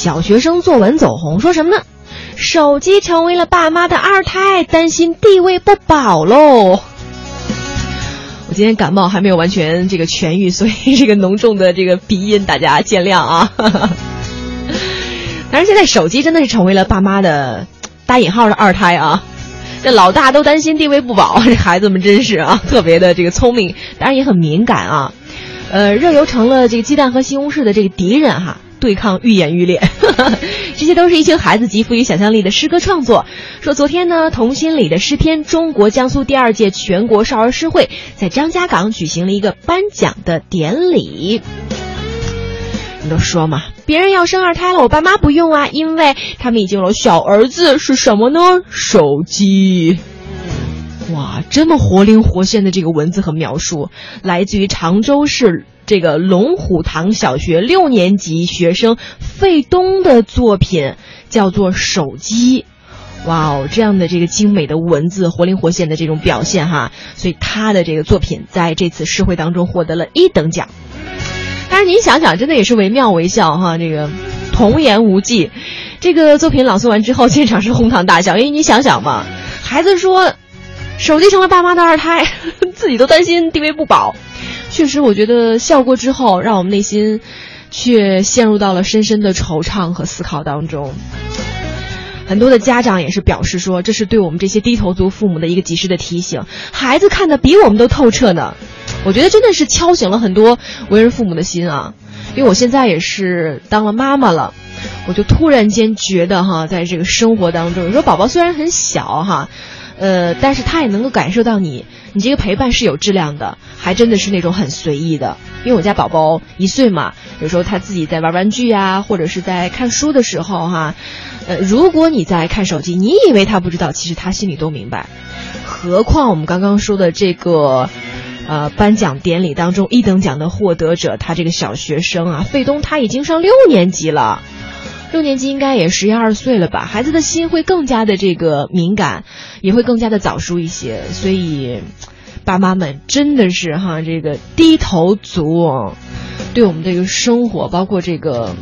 小学生作文走红，说什么呢？手机成为了爸妈的二胎，担心地位不保喽。我今天感冒还没有完全这个痊愈，所以这个浓重的这个鼻音大家见谅啊。但是现在手机真的是成为了爸妈的打引号的二胎啊。这老大都担心地位不保，这孩子们真是啊，特别的这个聪明，当然也很敏感啊。呃，热油成了这个鸡蛋和西红柿的这个敌人哈。对抗愈演愈烈，这些都是一群孩子极富于想象力的诗歌创作。说昨天呢，童心里的诗篇，中国江苏第二届全国少儿诗会在张家港举行了一个颁奖的典礼。你都说嘛，别人要生二胎了，我爸妈不用啊，因为他们已经有了小儿子，是什么呢？手机。哇，这么活灵活现的这个文字和描述，来自于常州市。这个龙虎堂小学六年级学生费东的作品叫做《手机》，哇哦，这样的这个精美的文字，活灵活现的这种表现哈，所以他的这个作品在这次诗会当中获得了一等奖。但是您想想，真的也是惟妙惟肖哈，这个童言无忌。这个作品朗诵完之后，现场是哄堂大笑，因为你想想嘛，孩子说，手机成了爸妈的二胎，自己都担心地位不保。确实，我觉得笑过之后，让我们内心却陷入到了深深的惆怅和思考当中。很多的家长也是表示说，这是对我们这些低头族父母的一个及时的提醒。孩子看的比我们都透彻呢，我觉得真的是敲醒了很多为人父母的心啊。因为我现在也是当了妈妈了，我就突然间觉得哈，在这个生活当中，你说宝宝虽然很小哈，呃，但是他也能够感受到你。你这个陪伴是有质量的，还真的是那种很随意的。因为我家宝宝一岁嘛，有时候他自己在玩玩具呀，或者是在看书的时候哈，呃，如果你在看手机，你以为他不知道，其实他心里都明白。何况我们刚刚说的这个，呃，颁奖典礼当中一等奖的获得者，他这个小学生啊，费东他已经上六年级了。六年级应该也十一二岁了吧？孩子的心会更加的这个敏感，也会更加的早熟一些。所以，爸妈们真的是哈，这个低头族，对我们这个生活，包括这个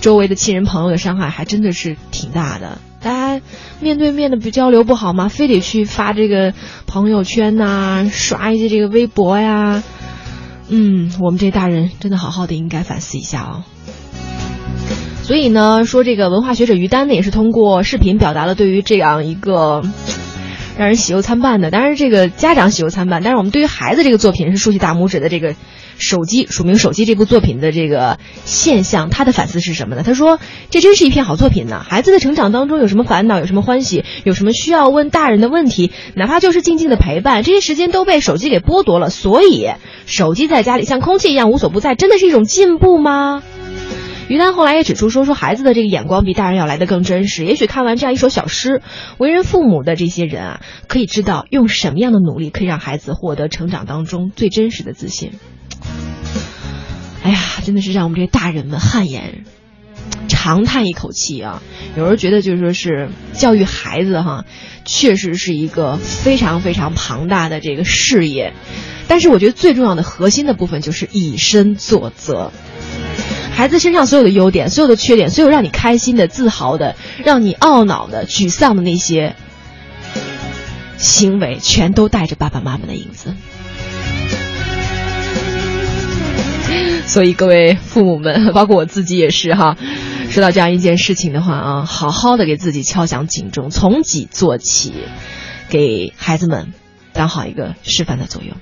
周围的亲人朋友的伤害，还真的是挺大的。大家面对面的不交流不好吗？非得去发这个朋友圈呐，刷一些这个微博呀？嗯，我们这大人真的好好的应该反思一下哦。所以呢，说这个文化学者于丹呢，也是通过视频表达了对于这样一个让人喜忧参半的，当然这个家长喜忧参半，但是我们对于孩子这个作品是竖起大拇指的。这个手机署名手机这部作品的这个现象，他的反思是什么呢？他说这真是一篇好作品呢。孩子的成长当中有什么烦恼，有什么欢喜，有什么需要问大人的问题，哪怕就是静静的陪伴，这些时间都被手机给剥夺了。所以手机在家里像空气一样无所不在，真的是一种进步吗？于丹后来也指出说，说孩子的这个眼光比大人要来的更真实。也许看完这样一首小诗，为人父母的这些人啊，可以知道用什么样的努力可以让孩子获得成长当中最真实的自信。哎呀，真的是让我们这些大人们汗颜，长叹一口气啊！有时候觉得就是说是教育孩子哈，确实是一个非常非常庞大的这个事业，但是我觉得最重要的核心的部分就是以身作则。孩子身上所有的优点、所有的缺点、所有让你开心的、自豪的、让你懊恼的、沮丧的那些行为，全都带着爸爸妈妈的影子。所以，各位父母们，包括我自己也是哈，说到这样一件事情的话啊，好好的给自己敲响警钟，从己做起，给孩子们当好一个示范的作用。